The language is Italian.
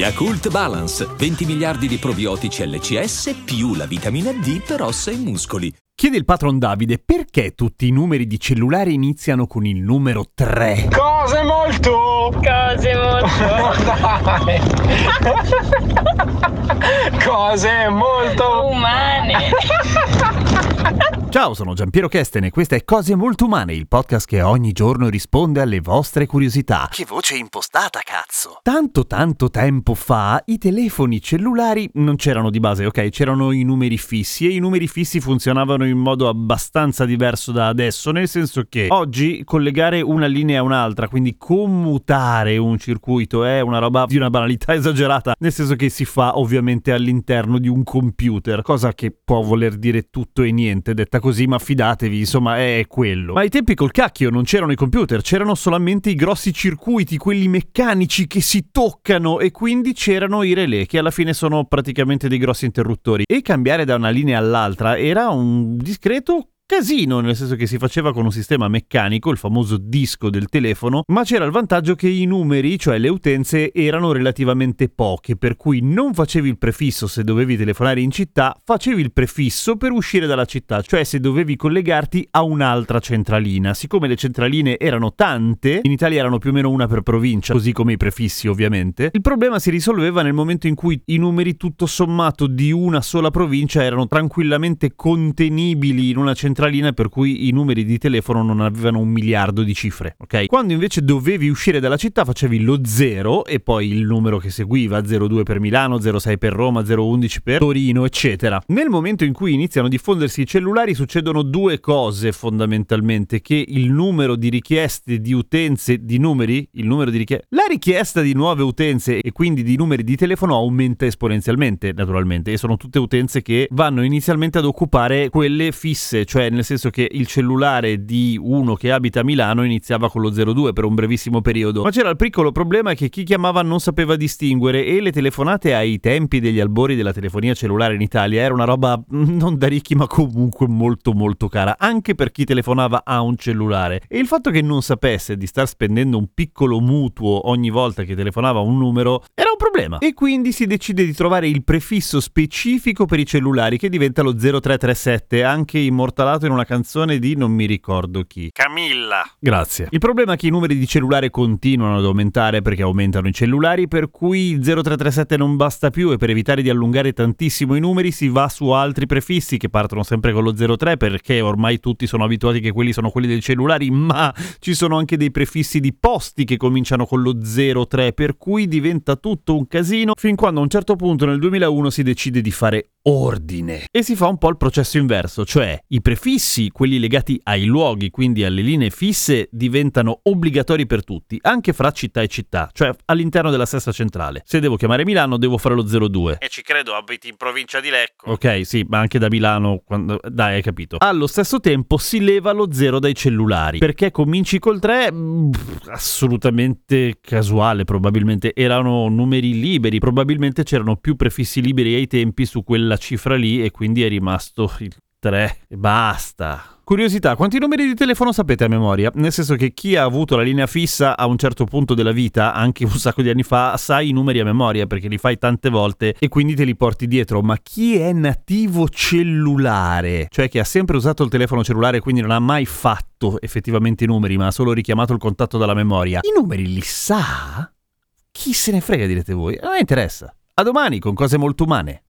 Yakult Balance, 20 miliardi di probiotici LCS più la vitamina D per ossa e muscoli. Chiede il patron Davide perché tutti i numeri di cellulare iniziano con il numero 3. Cose molto! Cose molto Dai! Cose molto umane. Ciao, sono Giampiero Kesten e questa è Cose Molto Umane, il podcast che ogni giorno risponde alle vostre curiosità. Che voce impostata, cazzo! Tanto tanto tempo fa i telefoni cellulari non c'erano di base, ok? C'erano i numeri fissi e i numeri fissi funzionavano in modo abbastanza diverso da adesso, nel senso che oggi collegare una linea a un'altra, quindi commutare un circuito è una roba di una banalità esagerata, nel senso che si fa ovviamente all'interno di un computer, cosa che può voler dire tutto e niente, detta così, ma fidatevi, insomma, è quello. Ma ai tempi col cacchio non c'erano i computer, c'erano solamente i grossi circuiti, quelli meccanici che si toccano e quindi c'erano i relè che alla fine sono praticamente dei grossi interruttori e cambiare da una linea all'altra era un discreto casino, nel senso che si faceva con un sistema meccanico, il famoso disco del telefono, ma c'era il vantaggio che i numeri, cioè le utenze, erano relativamente poche, per cui non facevi il prefisso se dovevi telefonare in città, facevi il prefisso per uscire dalla città, cioè se dovevi collegarti a un'altra centralina. Siccome le centraline erano tante, in Italia erano più o meno una per provincia, così come i prefissi ovviamente, il problema si risolveva nel momento in cui i numeri tutto sommato di una sola provincia erano tranquillamente contenibili in una centralina centralina per cui i numeri di telefono non avevano un miliardo di cifre, ok? Quando invece dovevi uscire dalla città facevi lo 0 e poi il numero che seguiva, 02 per Milano, 06 per Roma, 011 per Torino, eccetera. Nel momento in cui iniziano a diffondersi i cellulari succedono due cose fondamentalmente, che il numero di richieste di utenze di numeri, il numero di richieste, la richiesta di nuove utenze e quindi di numeri di telefono aumenta esponenzialmente, naturalmente, e sono tutte utenze che vanno inizialmente ad occupare quelle fisse, cioè nel senso che il cellulare di uno che abita a Milano iniziava con lo 02 per un brevissimo periodo, ma c'era il piccolo problema che chi chiamava non sapeva distinguere e le telefonate ai tempi degli albori della telefonia cellulare in Italia era una roba non da ricchi ma comunque molto molto cara, anche per chi telefonava a un cellulare. E il fatto che non sapesse di star spendendo un piccolo mutuo ogni volta che telefonava un numero era un problema. E quindi si decide di trovare il prefisso specifico per i cellulari che diventa lo 0337, anche immortalato in una canzone di non mi ricordo chi. Camilla! Grazie. Il problema è che i numeri di cellulare continuano ad aumentare perché aumentano i cellulari, per cui il 0337 non basta più e per evitare di allungare tantissimo i numeri si va su altri prefissi che partono sempre con lo 03 perché ormai tutti sono abituati che quelli sono quelli dei cellulari, ma ci sono anche dei prefissi di posti che cominciano con lo 03, per cui diventa tutto un casino fin quando a un certo punto nel 2001 si decide di fare ordine e si fa un po' il processo inverso, cioè i prefissi, quelli legati ai luoghi, quindi alle linee fisse, diventano obbligatori per tutti, anche fra città e città, cioè all'interno della stessa centrale. Se devo chiamare Milano devo fare lo 02. E ci credo, abiti in provincia di Lecco. Ok, sì, ma anche da Milano, quando... dai, hai capito. Allo stesso tempo si leva lo 0 dai cellulari, perché cominci col 3, assolutamente casuale probabilmente, erano numeri liberi, probabilmente c'erano più prefissi liberi ai tempi su quella cifra lì e quindi è rimasto il 3 e basta. Curiosità, quanti numeri di telefono sapete a memoria? Nel senso che chi ha avuto la linea fissa a un certo punto della vita, anche un sacco di anni fa, sa i numeri a memoria perché li fai tante volte e quindi te li porti dietro. Ma chi è nativo cellulare, cioè che ha sempre usato il telefono cellulare e quindi non ha mai fatto effettivamente i numeri, ma ha solo richiamato il contatto dalla memoria, i numeri li sa? Chi se ne frega, direte voi? A me interessa. A domani con cose molto umane.